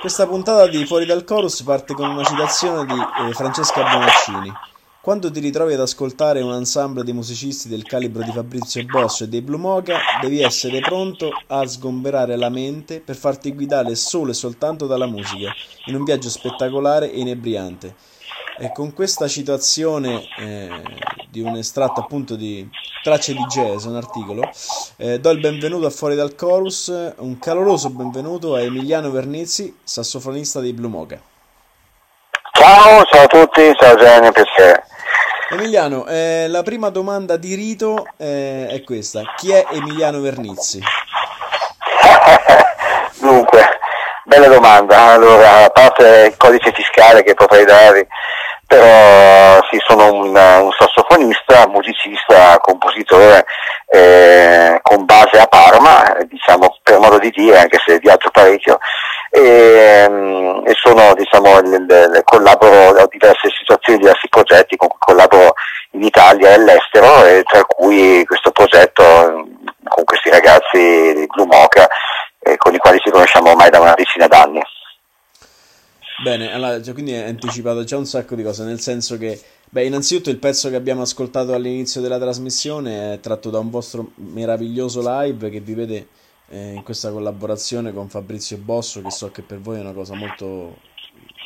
Questa puntata di Fuori dal Chorus parte con una citazione di eh, Francesca Bonaccini. Quando ti ritrovi ad ascoltare un ensemble di musicisti del calibro di Fabrizio Bosso e dei Blue Mocha, devi essere pronto a sgomberare la mente per farti guidare solo e soltanto dalla musica, in un viaggio spettacolare e inebriante. E con questa citazione eh, di un estratto appunto di tracce di jazz, un articolo, eh, do il benvenuto a Fuori dal Chorus, un caloroso benvenuto a Emiliano Vernizzi, sassofonista dei Blue Mocha. Ciao, ciao a tutti, ciao Genio, piacere. Emiliano, eh, la prima domanda di rito eh, è questa. Chi è Emiliano Vernizzi? Dunque, bella domanda. Allora, a parte il codice fiscale che potrei darvi, però sì, sono un, un sassofonista, musicista, compositore eh, con base a Parma, diciamo per modo di dire, anche se viaggio parecchio, e, mm, e sono, diciamo, l, l, collaboro a diverse situazioni, diversi progetti con cui collaboro in Italia e all'estero, e tra cui questo progetto mm, con questi ragazzi di Blue Mocha, eh, con i quali ci conosciamo ormai da una decina d'anni. Bene, allora, cioè, quindi hai anticipato già un sacco di cose, nel senso che, beh, innanzitutto il pezzo che abbiamo ascoltato all'inizio della trasmissione è tratto da un vostro meraviglioso live che vi vede eh, in questa collaborazione con Fabrizio Bosso, che so che per voi è una cosa molto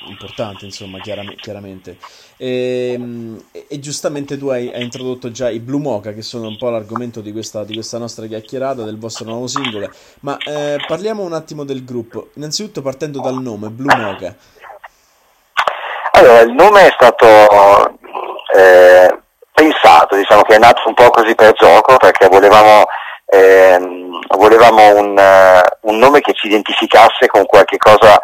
importante, insomma, chiaram- chiaramente. Ehm, e, e, giustamente tu hai, hai, introdotto già i Blue Mocha, che sono un po' l'argomento di questa, di questa nostra chiacchierata, del vostro nuovo singolo. Ma eh, parliamo un attimo del gruppo, innanzitutto partendo dal nome, Blue Mocha. Allora, il nome è stato eh, pensato, diciamo che è nato un po' così per gioco, perché volevamo, ehm, volevamo un, uh, un, nome che ci identificasse con qualche cosa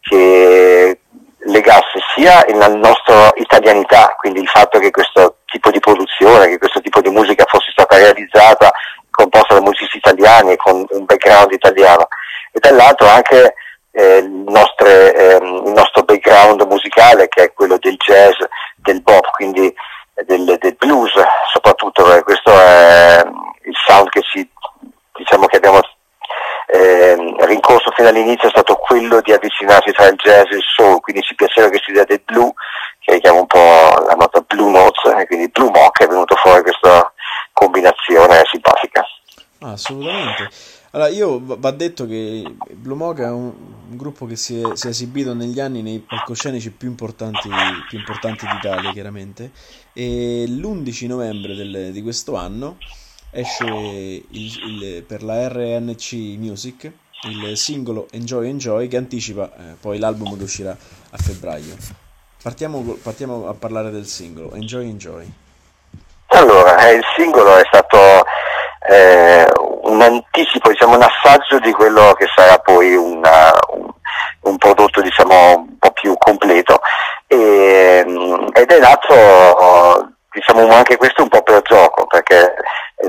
che legasse sia la nostra italianità, quindi il fatto che questo tipo di produzione, che questo tipo di musica fosse stata realizzata, composta da musicisti italiani con un background italiano, e dall'altro anche eh, nostre, ehm, il, nostro background musicale che è quello del jazz, del pop, quindi del, del blues soprattutto, perché questo è il sound che ci, diciamo che abbiamo eh, rincorso fino all'inizio è stato quello di avvicinarsi tra il jazz e il soul, quindi ci piaceva che si dia del blu, che richiama un po' la nota blue notes, e quindi blue mock è venuto fuori questa simpatica. Ah, assolutamente. Allora, io va detto che Blue Mocha è un, un gruppo che si è, si è, esibito negli anni nei palcoscenici più importanti, più importanti d'Italia, chiaramente, e l'11 novembre del, di questo anno esce il, il, per la RNC Music il singolo Enjoy Enjoy che anticipa eh, poi l'album che uscirà a febbraio. Partiamo, partiamo a parlare del singolo Enjoy Enjoy. Allora, eh, il singolo è stato eh, un anticipo, diciamo, un assaggio di quello che sarà poi una, un, un, prodotto diciamo, un po' più completo. E, ed è nato diciamo anche questo un po' per gioco perché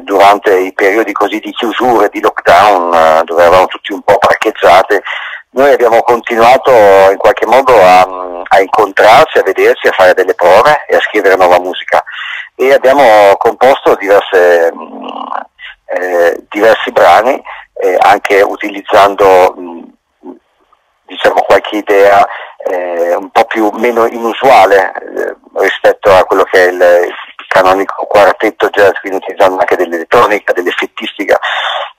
durante i periodi così di chiusura, di lockdown dove eravamo tutti un po' parcheggiati noi abbiamo continuato in qualche modo a, a incontrarci, a vederci, a fare delle prove e a scrivere nuova musica. E abbiamo composto diverse eh, diversi brani, eh, anche utilizzando mh, diciamo qualche idea eh, un po' più meno inusuale eh, rispetto a quello che è il, canonico quartetto jazz, quindi utilizzando anche dell'elettronica, dell'effettistica.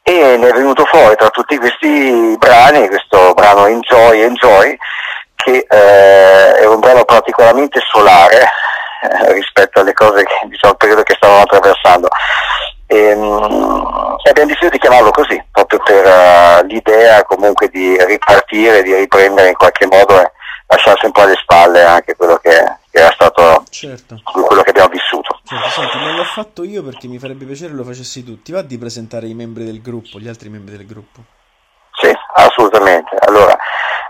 E ne è venuto fuori tra tutti questi brani, questo brano Enjoy Enjoy, che eh, è un brano particolarmente solare eh, rispetto alle cose che diciamo il periodo che stavamo attraversando e, um, abbiamo deciso di chiamarlo così, proprio per uh, l'idea comunque di ripartire, di riprendere in qualche modo e lasciarsi un po' alle spalle anche quello che, che era stato certo. quello che abbiamo vissuto. Certo, senti, non l'ho fatto io perché mi farebbe piacere lo facessi tu. Ti va di presentare i membri del gruppo, gli altri membri del gruppo? Sì, assolutamente. Allora,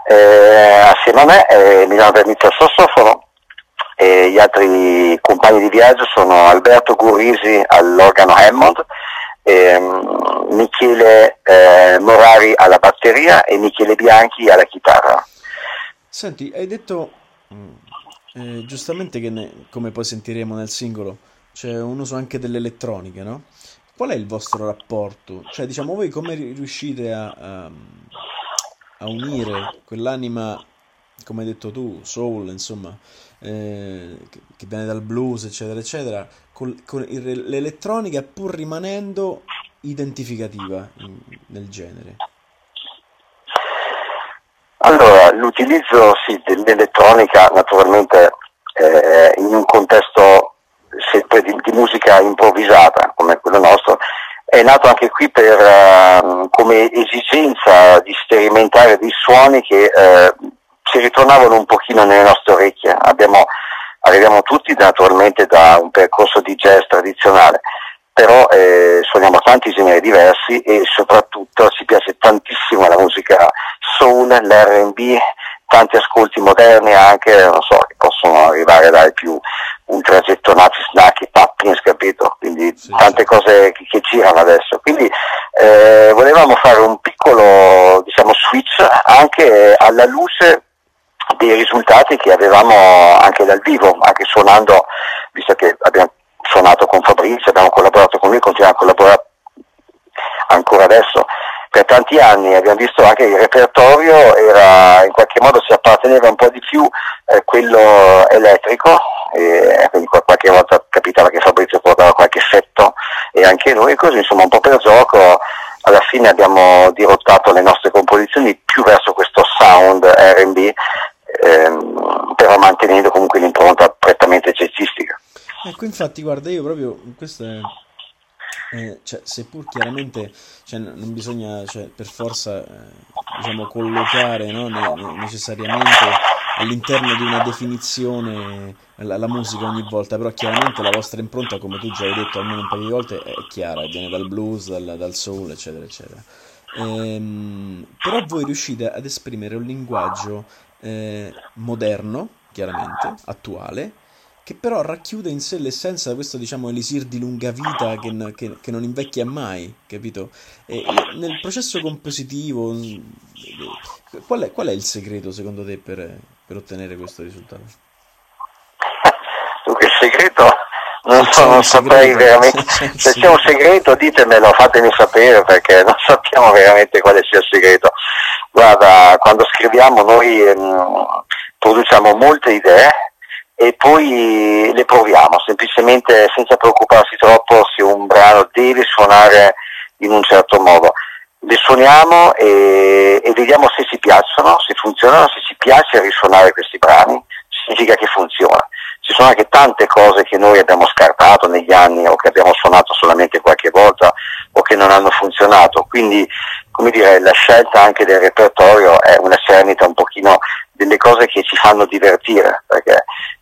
eh, assieme a me è Milano Vernizio al sassofono, gli altri compagni di viaggio sono Alberto Gurrisi all'organo Hammond, ehm, Michele eh, Morari alla batteria e Michele Bianchi alla chitarra. Senti, hai detto mm, eh, giustamente che ne, come poi sentiremo nel singolo c'è un uso anche delle elettroniche, no? Qual è il vostro rapporto? Cioè, diciamo, voi come riuscite a, a a unire quell'anima, come hai detto tu, soul, insomma, eh, che, viene dal blues, eccetera, eccetera, con, con il, l'elettronica pur rimanendo identificativa in, nel genere. Allora, l'utilizzo sì, dell'elettronica naturalmente eh, in un contesto sempre di, di, musica improvvisata come quello nostro è nato anche qui per, uh, come esigenza di sperimentare dei suoni che uh, si ritornavano un pochino nelle nostre orecchie. Abbiamo, arriviamo tutti naturalmente da un percorso di jazz tradizionale, però eh, suoniamo tanti generi diversi e soprattutto ci piace tantissimo la musica soul, l'R&B, tanti ascolti moderni anche, non so, che possono arrivare dai più ultragettonati, snack, tappings, capito? Quindi sì, tante sì. cose che, che, girano adesso. Quindi eh, volevamo fare un piccolo diciamo, switch anche alla luce dei risultati che avevamo anche dal vivo, anche suonando, visto che abbiamo suonato con Fabrizio, abbiamo collaborato con lui, continuiamo a collaborare ancora adesso. Per tanti anni, abbiamo visto anche il repertorio, era, in qualche modo si apparteneva un po' di più eh, quello elettrico, e quindi qualche volta capitava che Fabrizio portava qualche effetto e anche noi così, insomma un po' per gioco, alla fine abbiamo dirottato le nostre composizioni più verso questo sound RB, ehm, però mantenendo comunque l'impronta prettamente jazzistica. Ecco, infatti, guarda, io proprio, questo è eh, cioè, seppur chiaramente cioè, non bisogna cioè, per forza eh, diciamo, collocare no, ne, necessariamente all'interno di una definizione la, la, musica ogni volta, però chiaramente la vostra impronta, come tu già hai detto almeno un paio di volte, è chiara, viene dal blues, dal, dal soul, eccetera, eccetera. Ehm, però voi riuscite ad esprimere un linguaggio eh, moderno, chiaramente, attuale, che però racchiude in sé l'essenza di questo, diciamo, elisir di lunga vita che, che, che non invecchia mai, capito? E nel processo compositivo, mm, qual è, qual è, il segreto secondo te per, per ottenere questo risultato? Dunque, il segreto non, so, non saprei veramente. Se c'è un segreto ditemelo, fatemi sapere perché non sappiamo veramente quale sia il segreto. Guarda, quando scriviamo noi ehm, produciamo molte idee e poi le proviamo, semplicemente senza preoccuparsi troppo se un brano deve suonare in un certo modo. Le suoniamo e, e vediamo se ci piacciono, se funzionano, se ci piace risuonare questi brani, significa che funziona. Ci sono anche tante cose che noi abbiamo scartato negli anni o che abbiamo suonato solamente qualche volta o che non hanno funzionato, quindi come dire, la scelta anche del repertorio è una serenità un pochino delle cose che ci fanno divertire, perché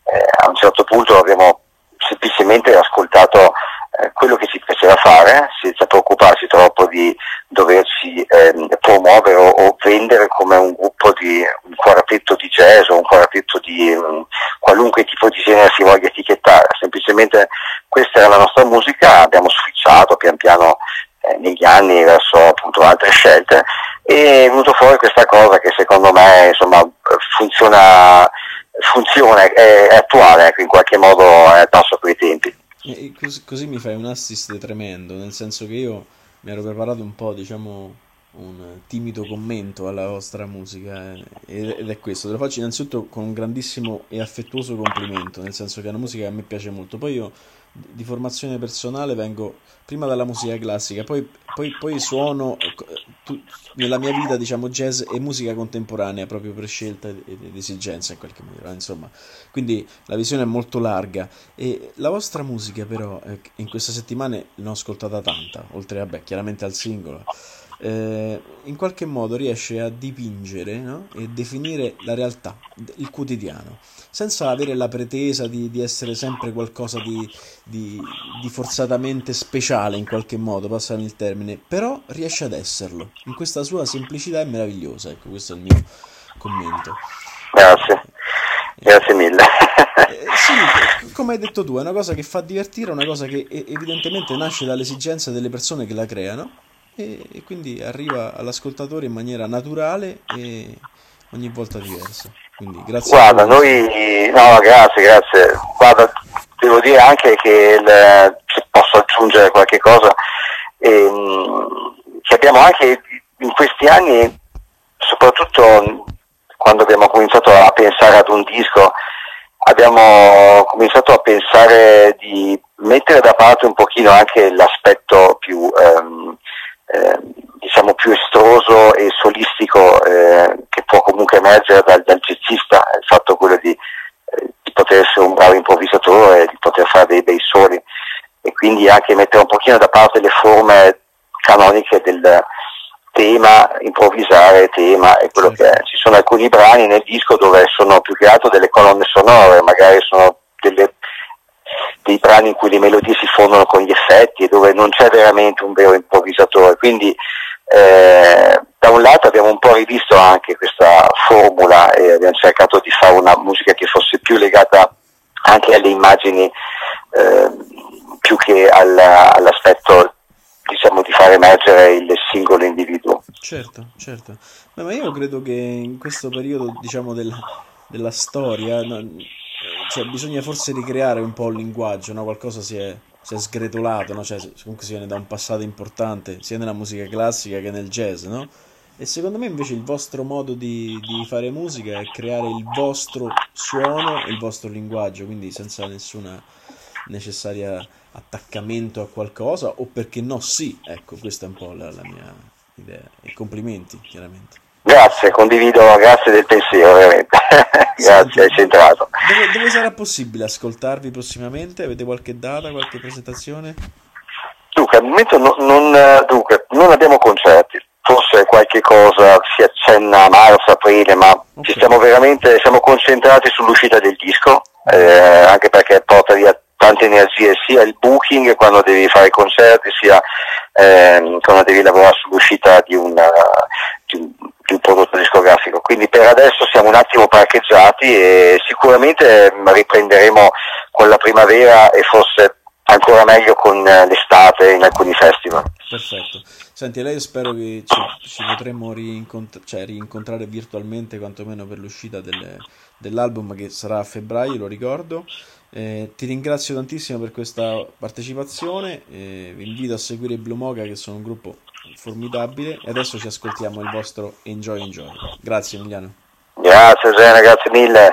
eh, a un certo punto abbiamo semplicemente ascoltato eh, quello che ci piaceva fare, senza preoccuparsi troppo di doverci eh, promuovere o, o, vendere come un gruppo di un quartetto di jazz o un quartetto di um, qualunque tipo di genere si voglia etichettare, semplicemente questa era la nostra musica, abbiamo switchato pian piano eh, negli anni verso appunto altre scelte. E è venuto fuori questa cosa che secondo me insomma, funziona, funziona è, è attuale, ecco, in qualche modo è al passo con i tempi. Così, così, mi fai un assist tremendo, nel senso che io mi ero preparato un po', diciamo, un timido commento alla vostra musica eh, ed è questo, te lo faccio innanzitutto con un grandissimo e affettuoso complimento, nel senso che è una musica che a me piace molto, poi io di formazione personale vengo prima dalla musica classica, poi, poi, poi suono tu, nella mia vita diciamo jazz e musica contemporanea proprio per scelta ed esigenza in qualche maniera, insomma, quindi la visione è molto larga. E la vostra musica però eh, in queste settimane ne ho ascoltata tanta, oltre a beh, chiaramente al singolo eh, in qualche modo riesce a dipingere no? e definire la realtà, il quotidiano, senza avere la pretesa di, di essere sempre qualcosa di, di, di, forzatamente speciale in qualche modo, passare il termine, però riesce ad esserlo. In questa sua semplicità è meravigliosa, ecco questo è il mio commento. Grazie, grazie mille. Eh, sì, come hai detto tu, è una cosa che fa divertire, una cosa che evidentemente nasce dalle esigenze delle persone che la creano e, e quindi arriva all'ascoltatore in maniera naturale e ogni volta diversa. Quindi grazie. Guarda, noi no, grazie, grazie. Guarda, devo dire anche che il, se posso aggiungere qualche cosa, ehm, che abbiamo anche in questi anni soprattutto quando abbiamo cominciato a pensare ad un disco, abbiamo cominciato a pensare di mettere da parte un pochino anche l'aspetto più, ehm, eh, diciamo più estroso e solistico eh, che può comunque emergere dal, dal jazzista, il fatto quello di, eh, di, poter essere un bravo improvvisatore, di poter fare dei bei soli e quindi anche mettere un pochino da parte le forme canoniche del tema, improvvisare tema e quello sì. che è. Ci sono alcuni brani nel disco dove sono più che altro delle colonne sonore, magari sono delle, dei brani in cui le melodie si fondono con gli effetti e dove non c'è veramente un vero improvvisatore. Quindi eh, da un lato abbiamo un po' rivisto anche questa formula e abbiamo cercato di fare una musica che fosse più legata anche alle immagini eh, più che alla, all'aspetto diciamo di far emergere il singolo individuo. Certo, certo. Beh, ma io credo che in questo periodo diciamo della, della storia no, cioè, bisogna forse ricreare un po' il linguaggio, no? qualcosa si è, si è sgretolato, no? cioè, comunque si viene da un passato importante sia nella musica classica che nel jazz, no? E secondo me invece il vostro modo di, di, fare musica è creare il vostro suono e il vostro linguaggio, quindi senza nessuna necessaria attaccamento a qualcosa o perché no sì, ecco questa è un po' la, la mia idea e complimenti chiaramente. Grazie, condivido, grazie del pensiero, ovviamente. grazie, hai centrato. Dove, dove, sarà possibile ascoltarvi prossimamente? Avete qualche data, qualche presentazione? Dunque, al momento non, non, dunque, non abbiamo concerti, forse qualche cosa si accenna a marzo, aprile, ma okay. ci stiamo veramente, siamo concentrati sull'uscita del disco, eh, anche perché porta via tante energie, sia il booking quando devi fare concerti, sia ehm, quando devi lavorare sull'uscita di, una, di, un, di, un, prodotto discografico. Quindi per adesso siamo un attimo parcheggiati e sicuramente riprenderemo con la primavera e forse ancora meglio con l'estate in alcuni festival. Perfetto. Senti, lei spero che ci, ci potremo rincontra- cioè, rincontrare virtualmente quantomeno per l'uscita delle, dell'album che sarà a febbraio, lo ricordo. Eh, ti ringrazio tantissimo per questa partecipazione, eh, vi invito a seguire Blue Moga che sono un gruppo formidabile e adesso ci ascoltiamo il vostro Enjoy Enjoy. Grazie Emiliano. Grazie Gene, grazie mille.